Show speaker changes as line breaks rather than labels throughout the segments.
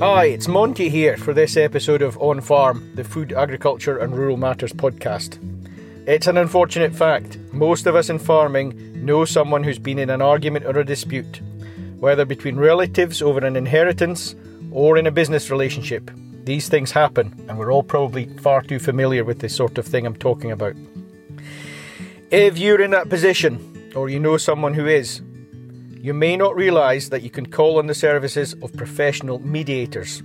Hi, it's Monty here for this episode of On Farm, the Food, Agriculture and Rural Matters podcast. It's an unfortunate fact. Most of us in farming know someone who's been in an argument or a dispute, whether between relatives over an inheritance or in a business relationship. These things happen, and we're all probably far too familiar with this sort of thing I'm talking about. If you're in that position, or you know someone who is, you may not realise that you can call on the services of professional mediators.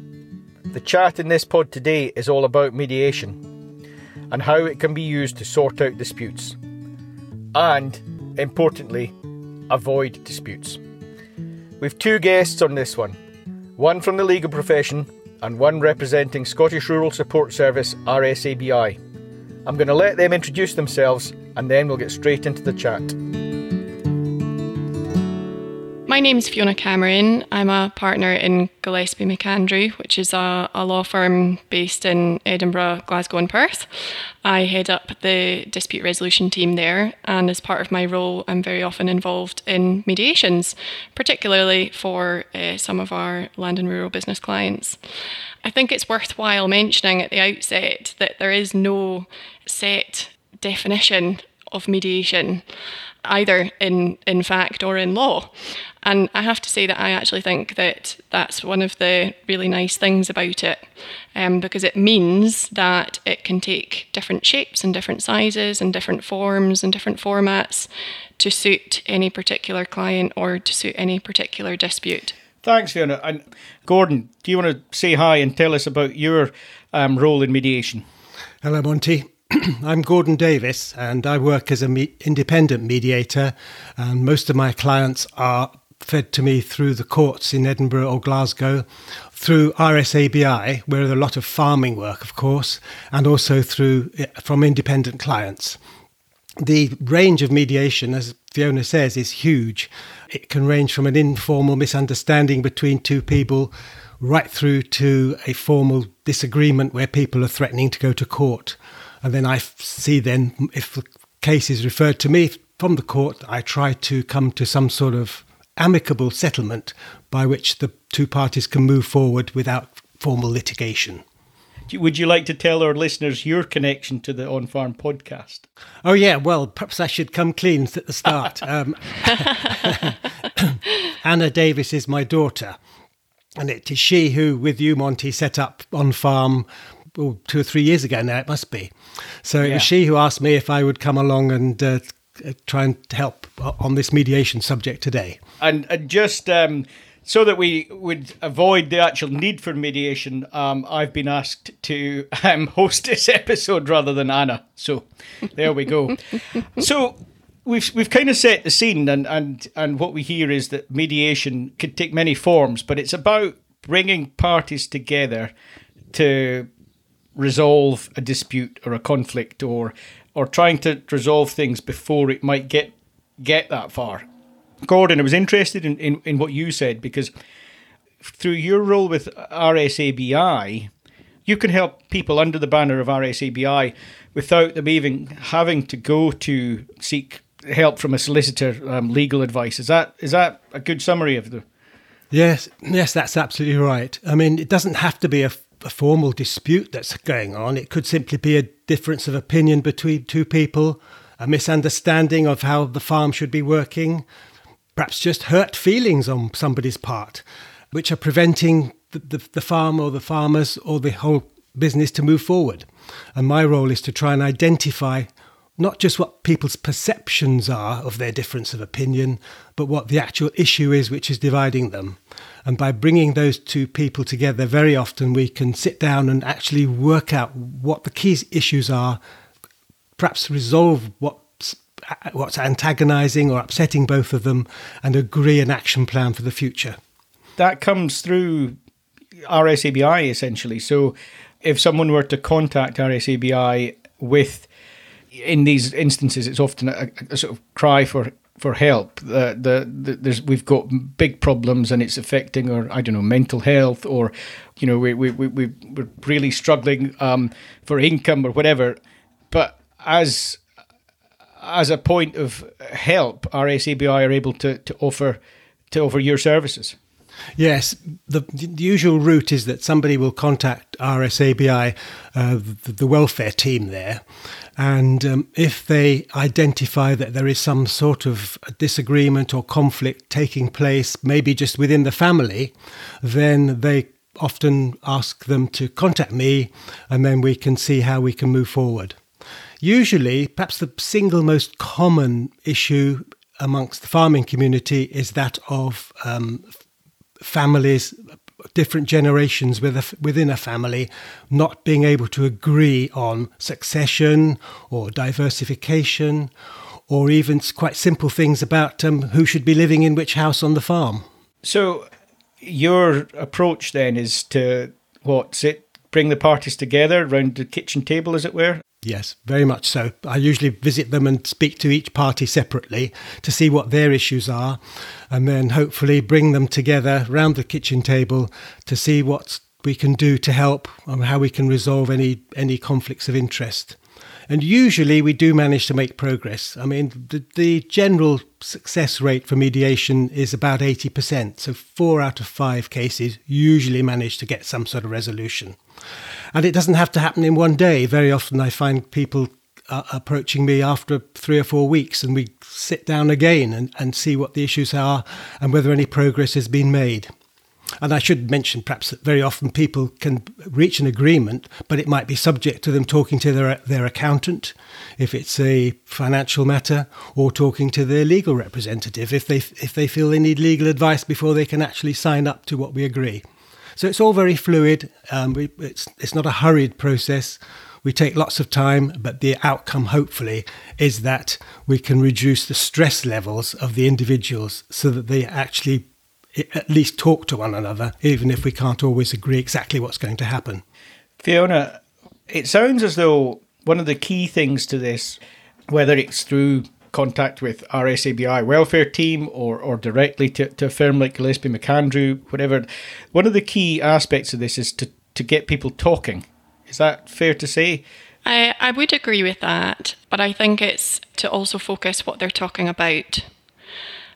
The chat in this pod today is all about mediation and how it can be used to sort out disputes. And, importantly, avoid disputes. We've two guests on this one one from the legal profession and one representing Scottish Rural Support Service RSABI. I'm going to let them introduce themselves and then we'll get straight into the chat.
My name is Fiona Cameron. I'm a partner in Gillespie Macandrew, which is a, a, law firm based in Edinburgh, Glasgow, and Perth. I head up the dispute resolution team there, and as part of my role, I'm very often involved in mediations, particularly for uh, some of our land and rural business clients. I think it's worthwhile mentioning at the outset that there is no set definition of mediation either in in fact or in law and I have to say that I actually think that that's one of the really nice things about it um, because it means that it can take different shapes and different sizes and different forms and different formats to suit any particular client or to suit any particular dispute.
Thanks, Fiona. And Gordon, do you want to say hi and tell us about your um, role in mediation?
Hello, Monty. I'm Gordon Davies, and I work as an me- independent mediator. And most of my clients are fed to me through the courts in Edinburgh or Glasgow, through RSABI, where there a lot of farming work, of course, and also through eh, from independent clients. The range of mediation, as Fiona says, is huge. It can range from an informal misunderstanding between two people right through to a formal disagreement where people are threatening to go to court. And then I see then if the case is referred to me from the court, I try to come to some sort of amicable settlement by which the two parties can move forward without formal litigation.
Would you like to tell our listeners your connection to the On Farm podcast?
Oh, yeah. Well, perhaps I should come clean at the start. um, Anna Davies is my daughter, and it is she who, with you, Monty, set up On Farm two or three years ago now, it must be. So yeah. it was she who asked me if I would come along and uh, try and help on this mediation subject today
and, and just um, so that we would avoid the actual need for mediation, um, I've been asked to um, host this episode rather than Anna. So there we go. so we've we've kind of set the scene, and and and what we hear is that mediation could take many forms, but it's about bringing parties together to resolve a dispute or a conflict, or or trying to resolve things before it might get get that far. Gordon, I was interested in, in, in what you said because through your role with RSABI, you can help people under the banner of RSABI without them even having to go to seek help from a solicitor, um, legal advice. Is that is that a good summary of the?
Yes, yes, that's absolutely right. I mean, it doesn't have to be a, a formal dispute that's going on. It could simply be a difference of opinion between two people, a misunderstanding of how the farm should be working, perhaps just hurt feelings on somebody's part, which are preventing the, the, the farm or the farmers or the whole business to move forward. And my role is to try and identify not just what people's perceptions are of their difference of opinion, but what the actual issue is which is dividing them. And by bringing those two people together, very often we can sit down and actually work out what the key issues are, perhaps resolve what's, what's antagonizing or upsetting both of them, and agree an action plan for the future.
That comes through RSABI essentially. So if someone were to contact RSABI with in these instances, it's often a, a sort of cry for for help. The, the, the, there's we've got big problems and it's affecting our I don't know mental health or you know we we we we're really struggling um, for income or whatever. But as as a point of help, RSABI are able to, to offer to offer your services.
Yes, the, the, usual route is that somebody will contact RSABI, uh, the, the, welfare team there, and um, if they identify that there is some sort of disagreement or conflict taking place, maybe just within the family, then they often ask them to contact me, and then we can see how we can move forward. Usually, perhaps the single most common issue amongst the farming community is that of um, families, different generations within a family, not being able to agree on succession or diversification, or even quite simple things about um, who should be living in which house on the farm.
So, your approach then is to what sit, bring the parties together around the kitchen table, as it were,
Yes, very much so. I usually visit them and speak to each party separately to see what their issues are, and then hopefully bring them together round the kitchen table to see what we can do to help and how we can resolve any any conflicts of interest. And usually we do manage to make progress. I mean, the, the general success rate for mediation is about 80%. So, four out of five cases usually manage to get some sort of resolution. And it doesn't have to happen in one day. Very often I find people uh, approaching me after three or four weeks and we sit down again and, and see what the issues are and whether any progress has been made. And I should mention perhaps that very often people can reach an agreement, but it might be subject to them talking to their, their accountant if it's a financial matter, or talking to their legal representative if they, if they feel they need legal advice before they can actually sign up to what we agree. So it's all very fluid. Um, we, it's, it's not a hurried process. We take lots of time, but the outcome, hopefully, is that we can reduce the stress levels of the individuals so that they actually at least talk to one another, even if we can't always agree exactly what's going to happen.
Fiona, it sounds as though one of the key things to this, whether it's through contact with RSABI welfare team or, or directly to, to a firm like Gillespie Macandrew, whatever. One of the key aspects of this is to, to get people talking. Is that fair to say?
I, I would agree with that, but I think it's to also focus what they're talking about.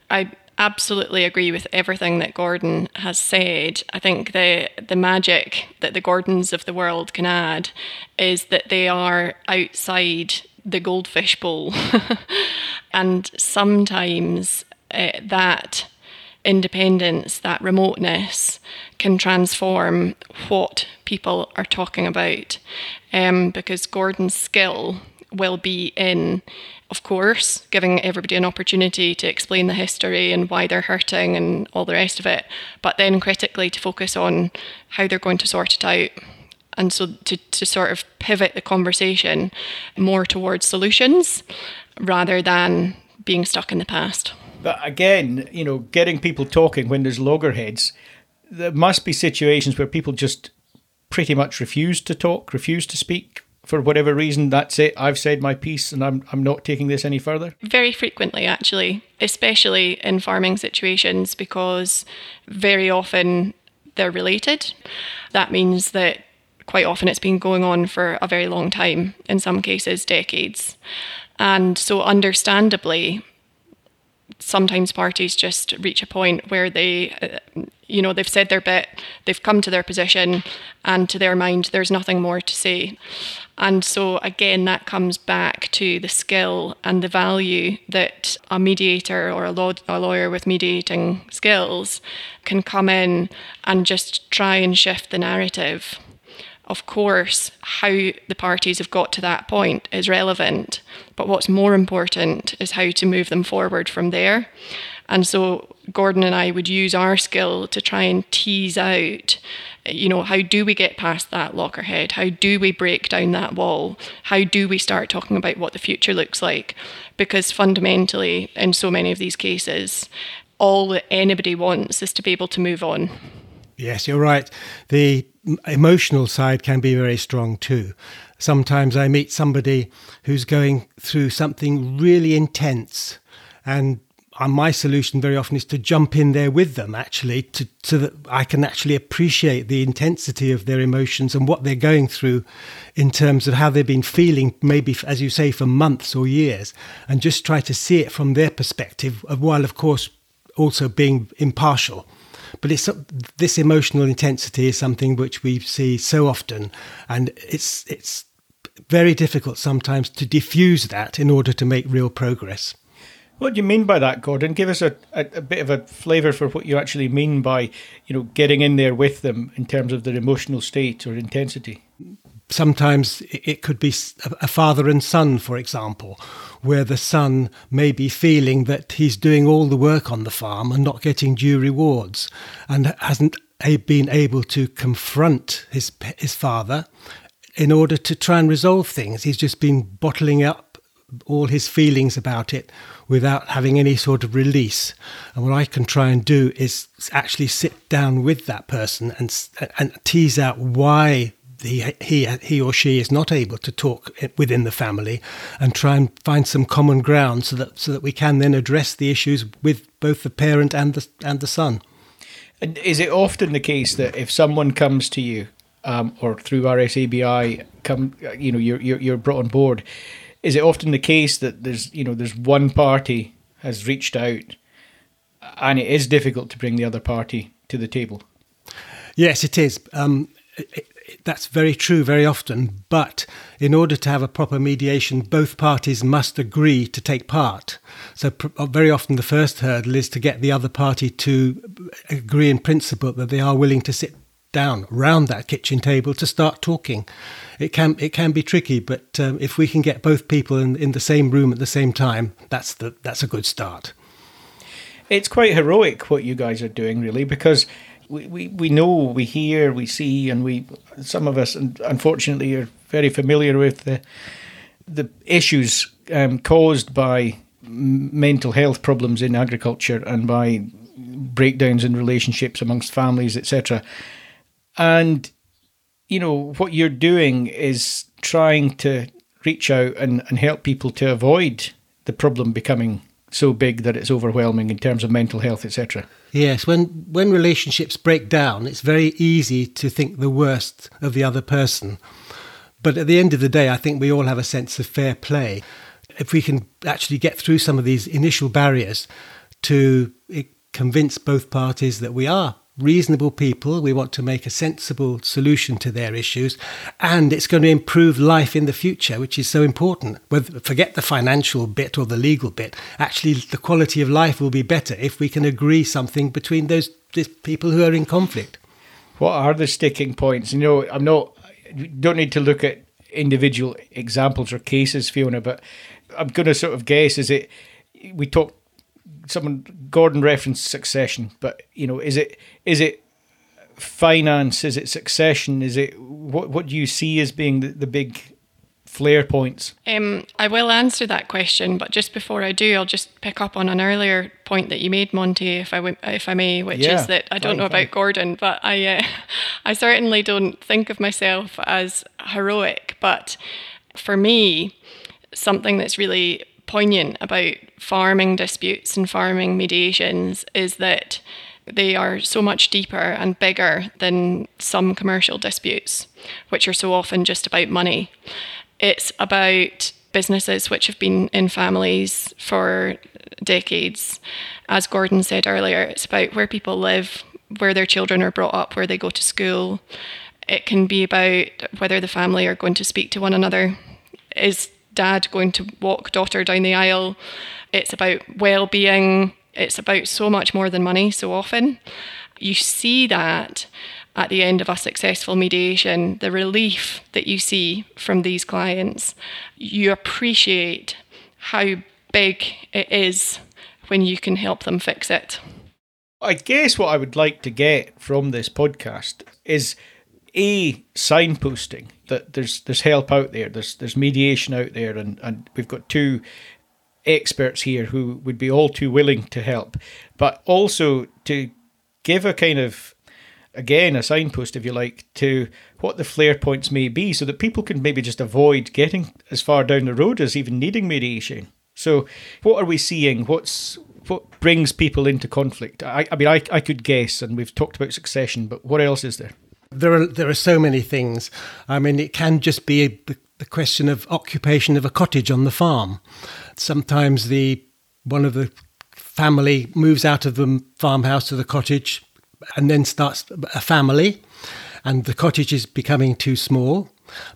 I absolutely agree with everything that Gordon has said. I think the the magic that the Gordons of the world can add is that they are outside the goldfish bowl. and sometimes uh, that independence, that remoteness, can transform what people are talking about. Um, because Gordon's skill will be in, of course, giving everybody an opportunity to explain the history and why they're hurting and all the rest of it, but then critically to focus on how they're going to sort it out and so to, to sort of pivot the conversation more towards solutions rather than being stuck in the past.
But again, you know, getting people talking when there's loggerheads, there must be situations where people just pretty much refuse to talk, refuse to speak for whatever reason. That's it. I've said my piece and I'm, I'm not taking this any further.
Very frequently, actually, especially in farming situations, because very often they're related. That means that quite often it's been going on for a very long time, in some cases, decades. And so, understandably, sometimes parties just reach a point where they, uh, you know, they've said their bit, they've come to their position, and to their mind, there's nothing more to say. And so, again, that comes back to the skill and the value that a mediator or a, law- a lawyer with mediating skills can come in and just try and shift the narrative Of course, how the parties have got to that point is relevant, but what's more important is how to move them forward from there. And so Gordon and I would use our skill to try and tease out, you know, how do we get past that lockerhead? How do we break down that wall? How do we start talking about what the future looks like? Because fundamentally, in so many of these cases, all that anybody wants is to be able to move on.
Yes, you're right. The emotional side can be very strong too. Sometimes I meet somebody who's going through something really intense and Uh, my solution very often is to jump in there with them actually to so that I can actually appreciate the intensity of their emotions and what they're going through in terms of how they've been feeling maybe as you say for months or years and just try to see it from their perspective while of course also being impartial but it's this emotional intensity is something which we see so often, and it's it's very difficult sometimes to diffuse that in order to make real progress.
What do you mean by that, Gordon? Give us a, a, a, bit of a flavour for what you actually mean by, you know, getting in there with them in terms of their emotional state or intensity.
Sometimes it could be a father and son, for example, where the son may be feeling that he's doing all the work on the farm and not getting due rewards and hasn't been able to confront his his father in order to try and resolve things. He's just been bottling up all his feelings about it without having any sort of release. And what I can try and do is actually sit down with that person and and tease out why he, he, he or she is not able to talk within the family and try and find some common ground so that, so that we can then address the issues with both the parent and the, and the son.
And is it often the case that if someone comes to you um, or through RSABI, come, you know, you're, you're, you're brought on board, is it often the case that there's, you know, there's one party has reached out and it is difficult to bring the other party to the table?
Yes, it is. Um, it, that's very true very often. But in order to have a proper mediation, both parties must agree to take part. So, pr- uh, very often, the first hurdle is to get the other party to agree in principle that they are willing to sit down round that kitchen table to start talking. It can it can be tricky, but um, if we can get both people in, in the same room at the same time, that's the that's a good start.
It's quite heroic what you guys are doing, really, because we, we, we know, we hear, we see, and we some of us, unfortunately, are very familiar with the the issues um, caused by mental health problems in agriculture and by breakdowns in relationships amongst families, etc. And you know what you're doing is trying to reach out and, and help people to avoid the problem becoming so big that it's overwhelming in terms of mental health, etc.
Yes, when when relationships break down, it's very easy to think the worst of the other person. But at the end of the day, I think we all have a sense of fair play. If we can actually get through some of these initial barriers to eh, convince both parties that we are reasonable people. We want to make a sensible solution to their issues, and it's going to improve life in the future, which is so important. Forget the financial bit or the legal bit. Actually, the quality of life will be better if we can agree something between those people who are in conflict.
What are the sticking points? You know, I'm not. You don't need to look at individual examples or cases, Fiona, but I'm going to sort of guess: is it we talk someone Gordon referenced succession, but you know, is it is it finance? Is it succession? Is it what what do you see as being the, the big flare points?
Um, I will answer that question, but just before I do, I'll just pick up on an earlier point that you made, Monty, if I if I may, which yeah, is that I don't fine, know fine. about Gordon, but I uh, I certainly don't think of myself as heroic, but for me, something that's really poignant about farming disputes and farming mediations is that they are so much deeper and bigger than some commercial disputes, which are so often just about money. It's about businesses which have been in families for decades. As Gordon said earlier, it's about where people live, where their children are brought up, where they go to school. It can be about whether the family are going to speak to one another. Is dad going to walk daughter down the aisle? It's about well being. It's about so much more than money so often. You see that at the end of a successful mediation, the relief that you see from these clients, you appreciate how big it is when you can help them fix it.
I guess what I would like to get from this podcast is a signposting that there's there's help out there, there's there's mediation out there, and, and we've got two experts here who would be all too willing to help, but also to give a kind of again a signpost if you like to what the flare points may be so that people can maybe just avoid getting as far down the road as even needing mediation. So what are we seeing? What's what brings people into conflict? I, I mean I, I could guess and we've talked about succession but what else is there
there are there are so many things i mean it can just be the, the question of occupation of a cottage on the farm sometimes the one of the family moves out of the farmhouse to the cottage and then starts a family, and the cottage is becoming too small.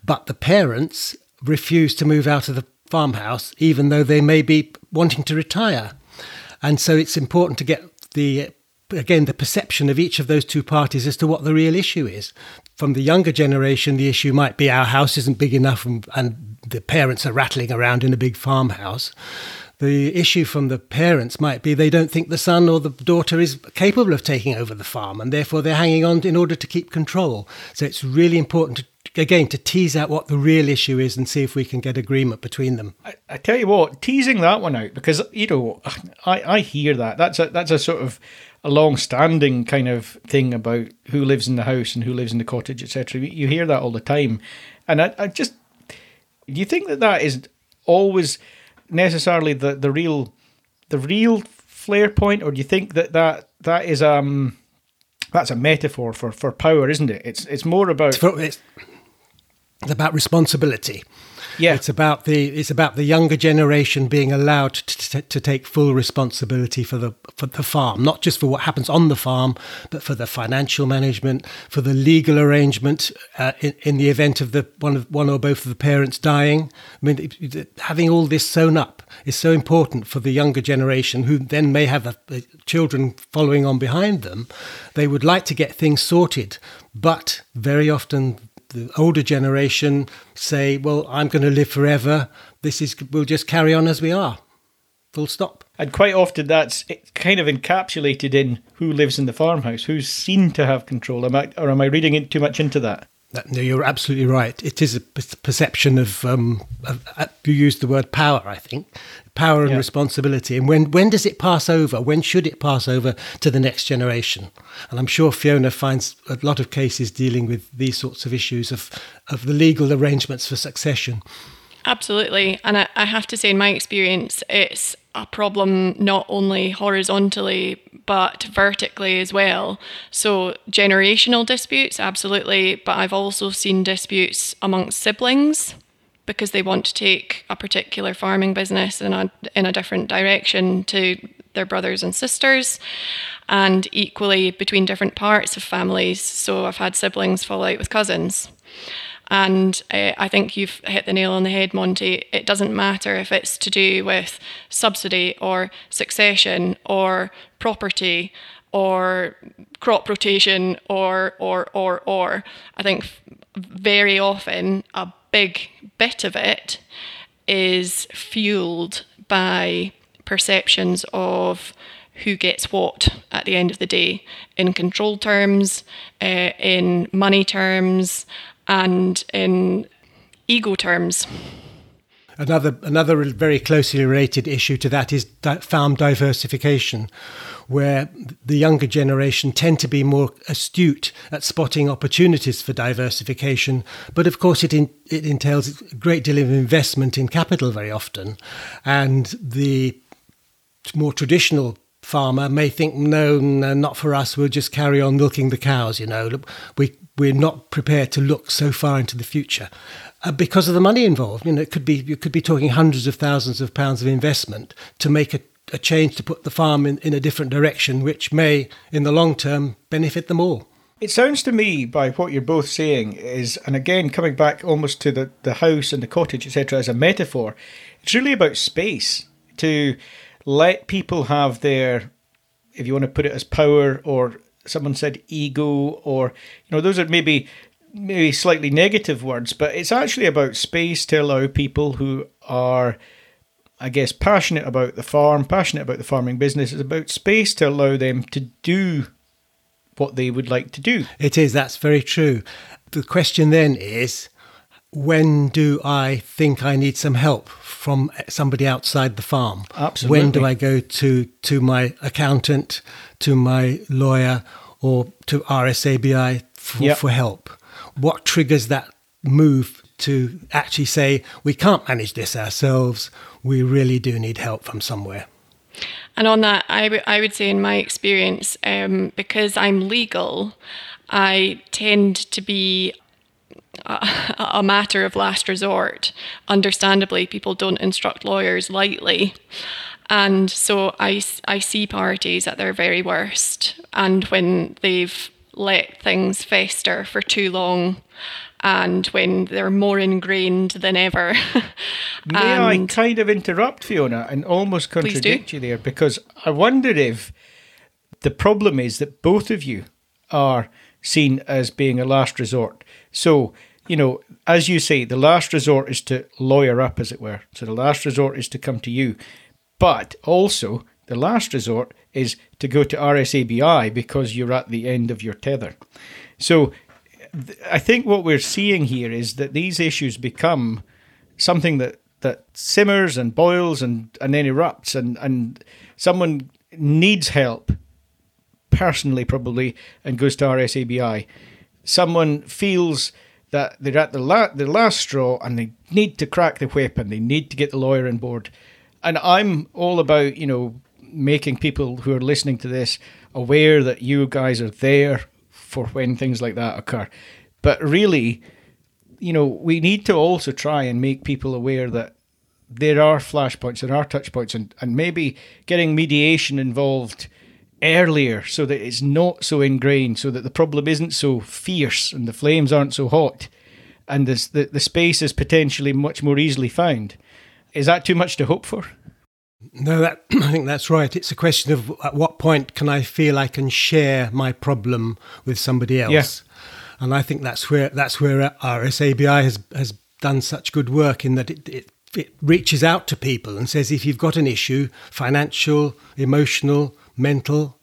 But the parents refuse to move out of the farmhouse, even though they may be wanting to retire. And so it's important to get the again the perception of each of those two parties as to what the real issue is. From the younger generation, the issue might be our house isn't big enough and, and the parents are rattling around in a big farmhouse. The issue from the parents might be they don't think the son or the daughter is capable of taking over the farm, and therefore they're hanging on in order to keep control. So it's really important to again to tease out what the real issue is and see if we can get agreement between them.
I, I, tell you what, teasing that one out because you know I, I hear that that's a that's a sort of a long-standing kind of thing about who lives in the house and who lives in the cottage, etc. You hear that all the time, and I, I just do you think that that is always necessarily the, the real the real flare point, or do you think that that, that is um that's a metaphor for, for power, isn't it? It's it's more about
it's, it's about responsibility.
Yeah,
it's about the it's about the younger generation being allowed to, to, to, take full responsibility for the for the farm, not just for what happens on the farm, but for the financial management, for the legal arrangement uh, in, in the event of the one of one or both of the parents dying. I mean, having all this sewn up is so important for the younger generation, who then may have a, a children following on behind them. They would like to get things sorted, but very often the older generation say, "Well, I'm going to live forever. This is we'll just carry on as we are." Full stop.
And quite often that's kind of encapsulated in who lives in the farmhouse, who's seen to have control. Am I, or am I reading it too much into that?
No, you're absolutely right. It is a perception of, um, of uh, you used the word power, I think, power and yeah. responsibility. And when when does it pass over? When should it pass over to the next generation? And I'm sure Fiona finds a lot of cases dealing with these sorts of issues of of the legal arrangements for succession.
Absolutely, and I, I have to say, in my experience, it's a problem not only horizontally but vertically as well. So, generational disputes, absolutely, but I've also seen disputes amongst siblings because they want to take a particular farming business in a, in a different direction to their brothers and sisters, and equally between different parts of families. So, I've had siblings fall out with cousins. And uh, I think you've hit the nail on the head, Monty. It doesn't matter if it's to do with subsidy or succession or property or crop rotation or or or or. I think very often a big bit of it is fueled by perceptions of who gets what at the end of the day in control terms, uh, in money terms, and in ego terms.
Another another very closely related issue to that is farm diversification, where the younger generation tend to be more astute at spotting opportunities for diversification. But of course, it in, it entails a great deal of investment in capital very often, and the more traditional farmer may think, no, no, not for us. We'll just carry on milking the cows. You know, we we're not prepared to look so far into the future uh, because of the money involved. You know, it could be you could be talking hundreds of thousands of pounds of investment to make a, a change to put the farm in, in a different direction, which may, in the long term, benefit them all.
It sounds to me, by what you're both saying, is, and again coming back almost to the, the house and the cottage, etc., as a metaphor, it's really about space to let people have their, if you want to put it as power or someone said ego, or you know, those are maybe maybe slightly negative words, but it's actually about space to allow people who are, I guess, passionate about the farm, passionate about the farming business. It's about space to allow them to do what they would like to do.
It is, that's very true. The question then is when do I think I need some help from somebody outside the farm?
Absolutely.
When do I go to, to my accountant, to my lawyer, or to RSABI for,
Yep.
for help? What triggers that move to actually say, we can't manage this ourselves, we really do need help from somewhere?
And on that, I would- say, in my experience, um, because I'm legal, I tend to be a, a matter of last resort. Understandably, people don't instruct lawyers lightly. And so I, I see parties at their very worst. And when they've let things fester for too long, and when they're more ingrained than ever.
May I kind of interrupt Fiona and almost contradict you there because I wonder if the problem is that both of you are seen as being a last resort. So, you know, as you say, the last resort is to lawyer up, as it were. So the last resort is to come to you. But also, the last resort is to go to RSABI because you're at the end of your tether. So I think what we're seeing here is that these issues become something that, that simmers and boils and, and then erupts, and, and someone needs help personally, probably, and goes to RSABI. Someone feels that they're at the, la- the last straw and they need to crack the whip and they need to get the lawyer on board. And I'm all about, you know, making people who are listening to this aware that you guys are there for when things like that occur. But really, you know, we need to also try and make people aware that there are flashpoints, there are touch points, and, and maybe getting mediation involved earlier so that it's not so ingrained, so that the problem isn't so fierce and the flames aren't so hot, and the, the space is potentially much more easily found. Is that too much to hope for?
No, that, I think that's right. It's a question of at what point can I feel I can share my problem with somebody else, and I think that's where that's where RSABI has has done such good work in that it, it it reaches out to people and says if you've got an issue, financial, emotional, mental,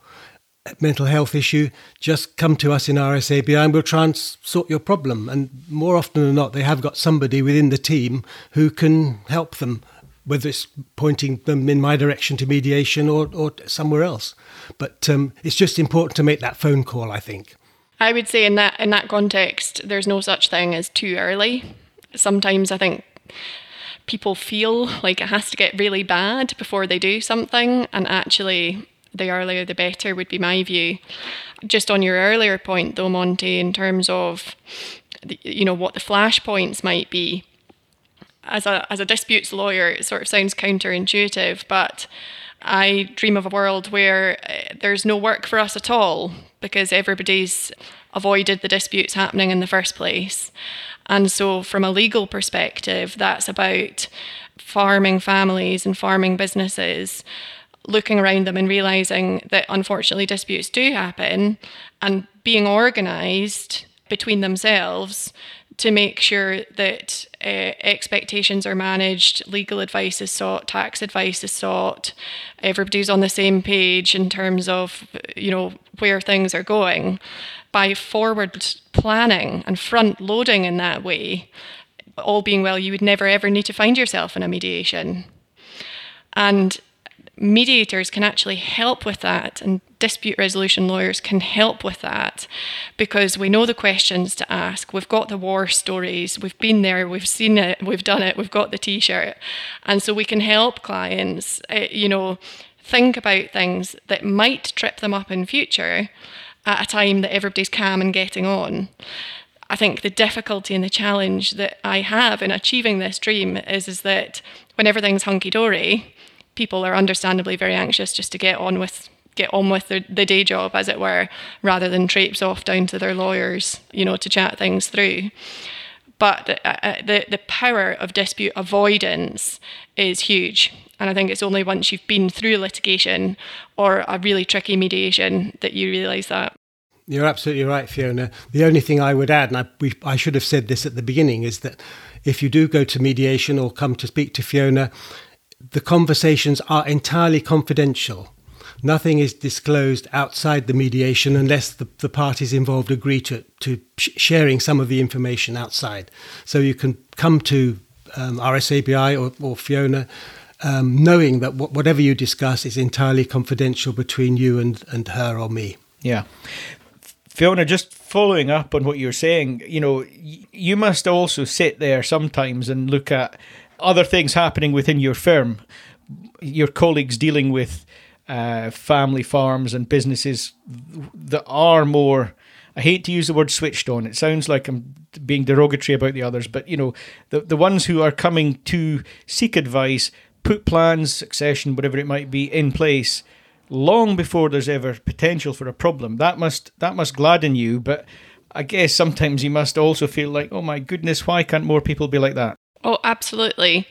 mental health issue, just come to us in RSABI and we'll try and sort your problem. And more often than not, they have got somebody within the team who can help them, whether it's pointing them in my direction to mediation or, or somewhere else. But um, it's just important to make that phone call, I think.
I would say in that in that context, there's no such thing as too early. Sometimes I think people feel like it has to get really bad before they do something, and actually, the earlier the better would be my view. Just on your earlier point, though, Monty, in terms of the, you know what the flashpoints might be. As a as a disputes lawyer, it sort of sounds counterintuitive, but I dream of a world where uh, there's no work for us at all because everybody's avoided the disputes happening in the first place. And so, from a legal perspective, that's about farming families and farming businesses looking around them and realizing that unfortunately disputes do happen and being organized between themselves to make sure that uh, expectations are managed, legal advice is sought, tax advice is sought, everybody's on the same page in terms of you know where things are going. By forward planning and front loading in that way, all being well, you would never ever need to find yourself in a mediation. And mediators can actually help with that and dispute resolution lawyers can help with that because we know the questions to ask. We've got the war stories. We've been there. We've seen it. We've done it. We've got the t-shirt. And so we can help clients uh, you know think about things that might trip them up in future at a time that everybody's calm and getting on. I think the difficulty and the challenge that I have in achieving this dream is, is that when everything's hunky dory, people are understandably very anxious just to get on with get on with the, the day job, as it were, rather than traipse off down to their lawyers, you know, to chat things through. But uh, uh, the the power of dispute avoidance is huge, and I think it's only once you've been through litigation or a really tricky mediation that you realise that.
You're absolutely right, Fiona. The only thing I would add, and I, we, I should have said this at the beginning, is that if you do go to mediation or come to speak to Fiona, the conversations are entirely confidential. Nothing is disclosed outside the mediation unless the, the parties involved agree to, to sharing some of the information outside. So you can come to um, RSABI or, or Fiona um, knowing that whatever you discuss is entirely confidential between you and, and her or me.
Yeah. Fiona, just following up on what you're saying, you know, you must also sit there sometimes and look at other things happening within your firm, your colleagues dealing with uh, family farms and businesses that are more. I hate to use the word switched on. It sounds like I'm being derogatory about the others, but you know, the the ones who are coming to seek advice, put plans, succession, whatever it might be, in place long before there's ever potential for a problem. That must that must gladden you, but I guess sometimes you must also feel like, oh my goodness, why can't more people be like that?
Oh, absolutely.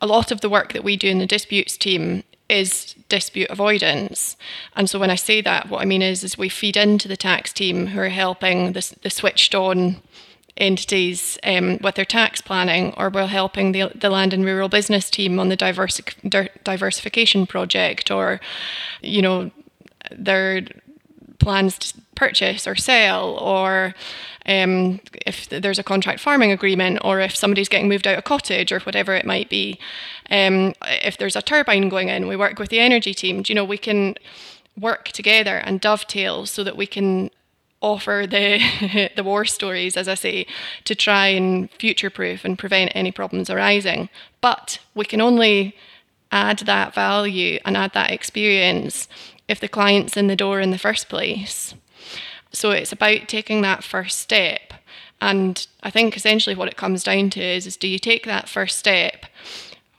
A lot of the work that we do in the disputes team is dispute avoidance. And so when I say that, what I mean is, is we feed into the tax team who are helping the, the switched on entities um, with their tax planning, or we're helping the, the land and rural business team on the diversi- diversification project, or, you know, their plans to purchase or sell, or um, if there's a contract farming agreement, or if somebody's getting moved out of a cottage, or whatever it might be. Um, if there's a turbine going in, we work with the energy team. You know, we can work together and dovetail so that we can offer the the war stories, as I say, to try and future proof and prevent any problems arising. But we can only add that value and add that experience if the client's in the door in the first place. So it's about taking that first step. And I think essentially what it comes down to is, is do you take that first step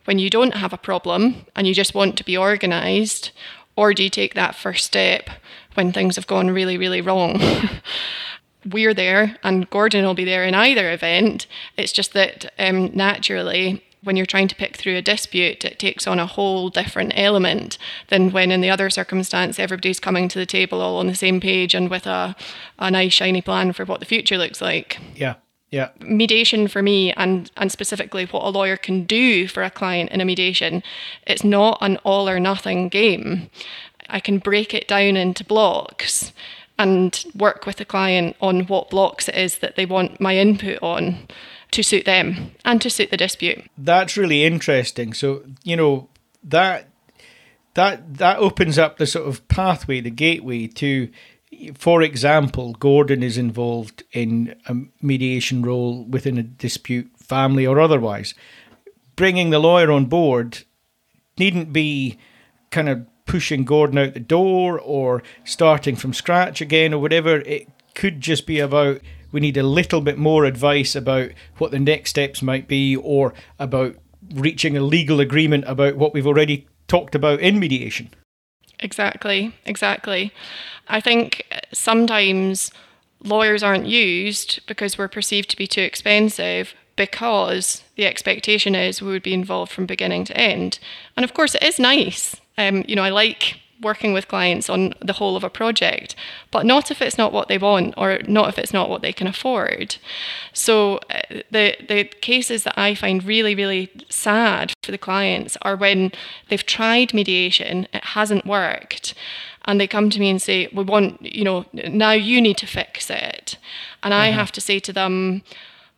when you don't have a problem and you just want to be organised, or do you take that first step when things have gone really, really wrong? We're there, and Gordon will be there in either event. It's just that um, naturally, when you're trying to pick through a dispute, it takes on a whole different element than when in the other circumstance everybody's coming to the table all on the same page and with a, a nice shiny plan for what the future looks like.
Yeah. Yeah.
Mediation for me and and specifically what a lawyer can do for a client in a mediation, it's not an all or nothing game. I can break it down into blocks and work with the client on what blocks it is that they want my input on to suit them and to suit the dispute.
That's really interesting. So, you know, that that that opens up the sort of pathway, the gateway to for example, Gordon is involved in a mediation role within a dispute, family or otherwise. Bringing the lawyer on board needn't be kind of pushing Gordon out the door or starting from scratch again or whatever. It could just be about we need a little bit more advice about what the next steps might be or about reaching a legal agreement about what we've already talked about in mediation.
Exactly, exactly. I think sometimes lawyers aren't used because we're perceived to be too expensive because the expectation is we would be involved from beginning to end. And of course, it is nice. Um, you know, I like working with clients on the whole of a project, but not if it's not what they want or not if it's not what they can afford. So uh, the the cases that I find really really sad for the clients are when they've tried mediation, it hasn't worked, and they come to me and say, "We want, you know, now you need to fix it," and I uh-huh. have to say to them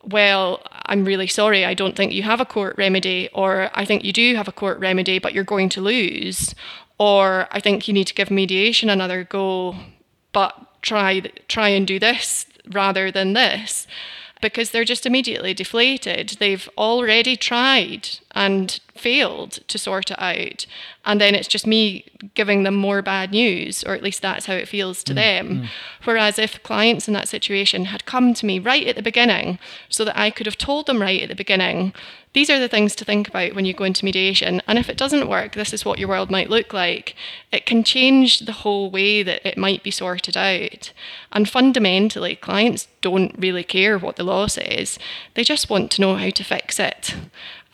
well, I'm really sorry, I don't think you have a court remedy, or I think you do have a court remedy, but you're going to lose, or I think you need to give mediation another go, but try try and do this rather than this because they're just immediately deflated. They've already tried and failed to sort it out. And then it's just me giving them more bad news, or at least that's how it feels to mm, them. Mm. Whereas if clients in that situation had come to me right at the beginning, so that I could have told them right at the beginning, these are the things to think about when you go into mediation. And if it doesn't work, this is what your world might look like. It can change the whole way that it might be sorted out. And fundamentally, clients don't really care what the law says, they just want to know how to fix it.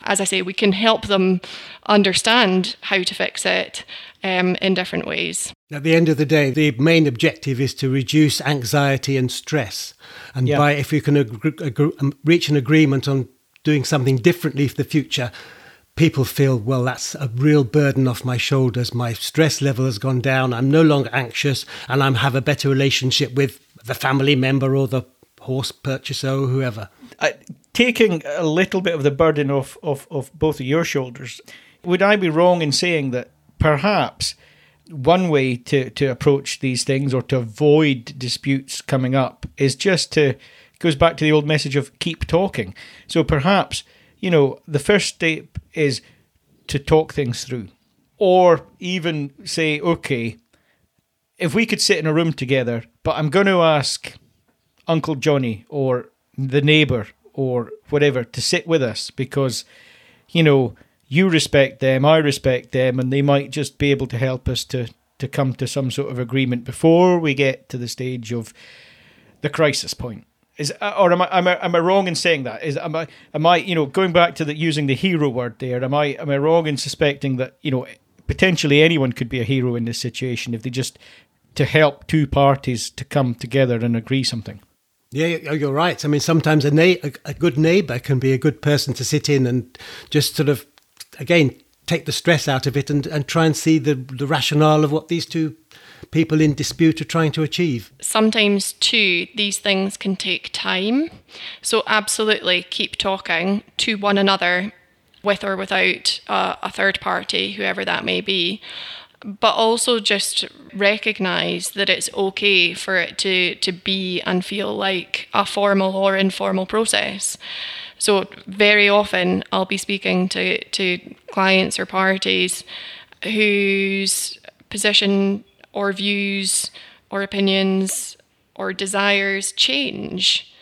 As I say, we can help them understand how to fix it um, in different ways.
At the end of the day, the main objective is to reduce anxiety and stress. And yeah. by if you can ag- ag- um, reach an agreement on doing something differently for the future, people feel, well, that's a real burden off my shoulders. My stress level has gone down. I'm no longer anxious and I'm have a better relationship with the family member or the horse purchaser or whoever.
Taking a little bit of the burden off, off, off both of your shoulders, would I be wrong in saying that perhaps one way to, to approach these things or to avoid disputes coming up is just to goes back to the old message of keep talking. So perhaps, you know, the first step is to talk things through. Or even say, okay, if we could sit in a room together, but I'm going to ask Uncle Johnny or the neighbour or whatever to sit with us because, you know, you respect them, I respect them, and they might just be able to help us to to come to some sort of agreement before we get to the stage of the crisis point. Is uh, or am I am I, am I wrong in saying that? Is am I am I you know going back to the using the hero word there? Am I am I wrong in suspecting that you know potentially anyone could be a hero in this situation if they just to help two parties to come together and agree something?
Yeah, oh, you're right. I mean, sometimes a, na- a good neighbour can be a good person to sit in and just sort of again take the stress out of it and, and try and see the, the rationale of what these two people in dispute are trying to achieve.
Sometimes, too, these things can take time. So, absolutely keep talking to one another with or without uh, a third party, whoever that may be. But also just recognize that it's okay for it to, to be and feel like a formal or informal process. So very often I'll be speaking to, to clients or parties whose position or views or opinions or desires change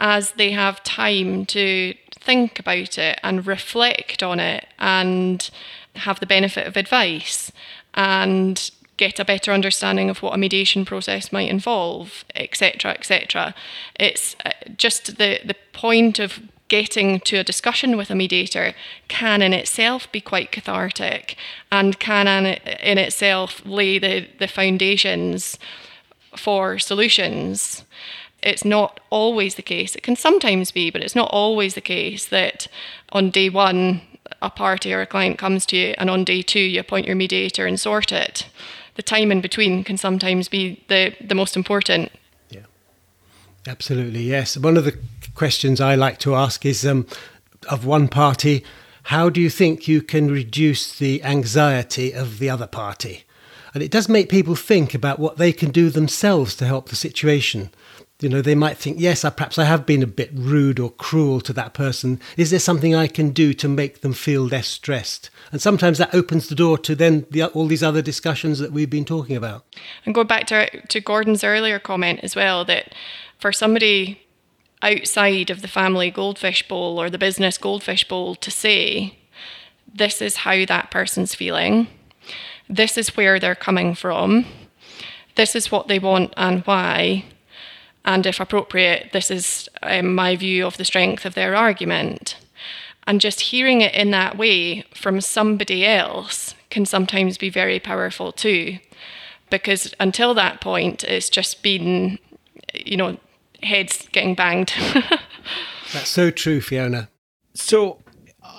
as they have time to think about it and reflect on it and have the benefit of advice and get a better understanding of what a mediation process might involve, etc., etc. It's uh, just the the point of getting to a discussion with a mediator can in itself be quite cathartic and can in itself lay the, the foundations for solutions. It's not always the case. It can sometimes be, but it's not always the case that on day one, a party or a client comes to you, and on day two, you appoint your mediator and sort it. The time in between can sometimes be the, the most important.
Yeah, absolutely. Yes. One of the questions I like to ask is um, of one party, how do you think you can reduce the anxiety of the other party? And it does make people think about what they can do themselves to help the situation. You know, they might think, yes, I, perhaps I have been a bit rude or cruel to that person. Is there something I can do to make them feel less stressed? And sometimes that opens the door to then the, all these other discussions that we've been talking about.
And go back to, to Gordon's earlier comment as well, that for somebody outside of the family goldfish bowl or the business goldfish bowl to say, this is how that person's feeling, this is where they're coming from, this is what they want and why, and if appropriate, this is um, my view of the strength of their argument. And just hearing it in that way from somebody else can sometimes be very powerful too. Because until that point, it's just been, you know, heads getting banged.
That's so true, Fiona.
So,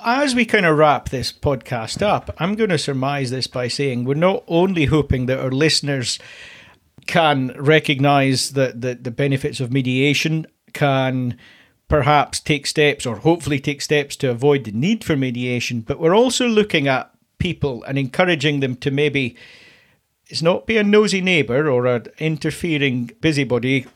as we kind of wrap this podcast up, I'm going to surmise this by saying we're not only hoping that our listeners can recognize that the, the benefits of mediation, can perhaps take steps or hopefully take steps to avoid the need for mediation, but we're also looking at people and encouraging them to maybe it's not be a nosy neighbour or an interfering busybody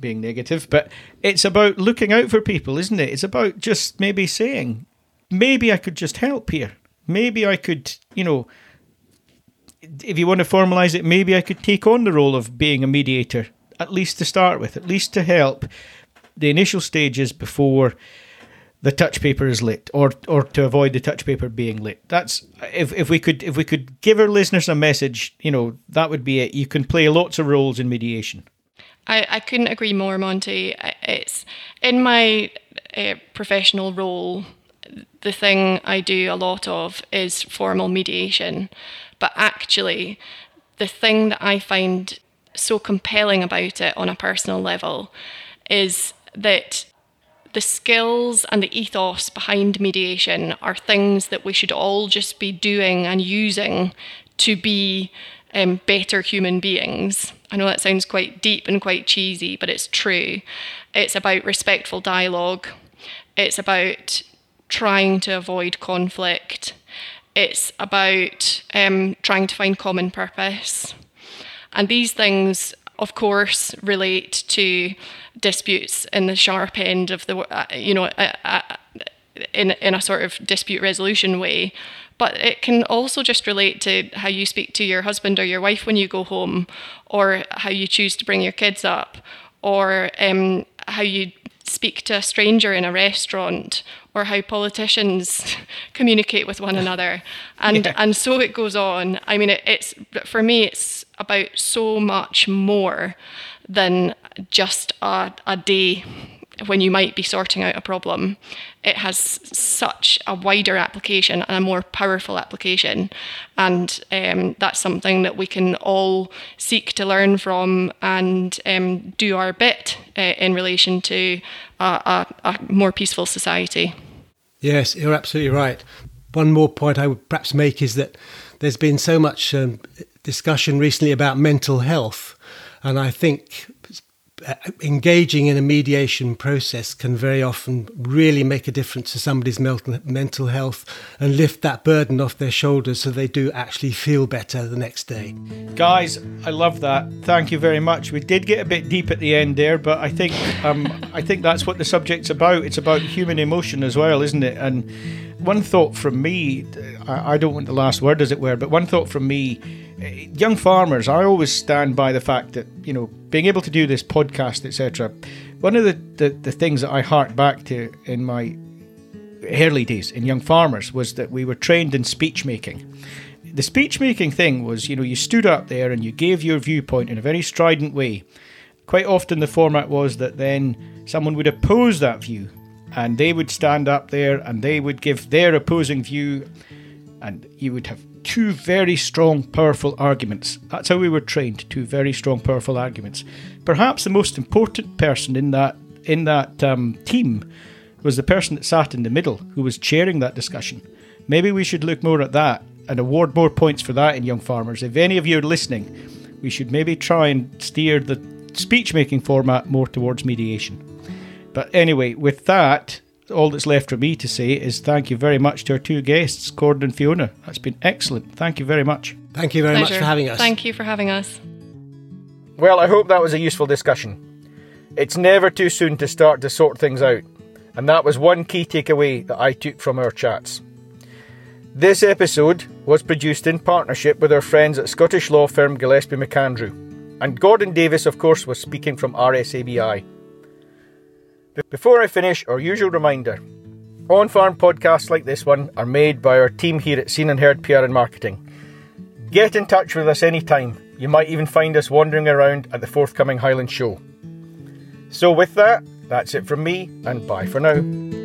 being negative, but it's about looking out for people, isn't it? It's about just maybe saying, maybe I could just help here. Maybe I could, you know, if you want to formalize it, maybe I could take on the role of being a mediator, at least to start with, at least to help the initial stages before the touch paper is lit or or to avoid the touch paper being lit that's if, if we could if we could give our listeners a message you know that would be it you can play lots of roles in mediation
I, I couldn't agree more, Monty. It's in my uh, professional role, the thing I do a lot of is formal mediation, but actually, the thing that I find so compelling about it on a personal level is that the skills and the ethos behind mediation are things that we should all just be doing and using to be um, better human beings. I know that sounds quite deep and quite cheesy, but it's true. It's about respectful dialogue, it's about trying to avoid conflict, it's about um, trying to find common purpose. And these things, of course, relate to disputes in the sharp end of the, uh, you know, uh, uh, in, in a sort of dispute resolution way. But it can also just relate to how you speak to your husband or your wife when you go home, or how you choose to bring your kids up, or um, how you speak to a stranger in a restaurant, or how politicians communicate with one another, and yeah. and so it goes on. I mean, it, it's for me, it's about so much more than just a, a day when you might be sorting out a problem. It has such a wider application and a more powerful application. And um, that's something that we can all seek to learn from and um, do our bit uh, in relation to a, a, a more peaceful society.
Yes, you're absolutely right. One more point I would perhaps make is that there's been so much um, discussion recently about mental health. And I think engaging in a mediation process can very often really make a difference to somebody's mental health and lift that burden off their shoulders so they do actually feel better the next day.
Guys, I love that. Thank you very much. We did get a bit deep at the end there, but I think um, I think that's what the subject's about. It's about human emotion as well, isn't it? And one thought from me, I don't want the last word, as it were, but one thought from me Uh, young farmers, I always stand by the fact that, you know, being able to do this podcast, etc., one of the, the, the things that I hark back to in my early days in young farmers was that we were trained in speech making. The speech making thing was, you know, you stood up there and you gave your viewpoint in a very strident way. Quite often the format was that then someone would oppose that view and they would stand up there and they would give their opposing view and you would have two very strong, powerful arguments. That's how we were trained. Two very strong, powerful arguments. Perhaps the most important person in that in that um, team was the person that sat in the middle, who was chairing that discussion. Maybe we should look more at that and award more points for that in young farmers. If any of you are listening, we should maybe try and steer the speech making format more towards mediation. But anyway, with that, all that's left for me to say is thank you very much to our two guests, Gordon and Fiona. That's been excellent. Thank you very much.
Thank you very Pleasure. much for having us.
Thank you for having us.
Well, I hope that was a useful discussion. It's never too soon to start to sort things out, and that was one key takeaway that I took from our chats. This episode was produced in partnership with our friends at Scottish law firm Gillespie Macandrew, and Gordon Davies, of course, was speaking from RSABI. Before I finish, our usual reminder OnFARM podcasts like this one are made by our team here at Seen and Heard PR and Marketing. Get in touch with us anytime. You might even find us wandering around at the forthcoming Highland Show. So, with that, that's it from me, and bye for now.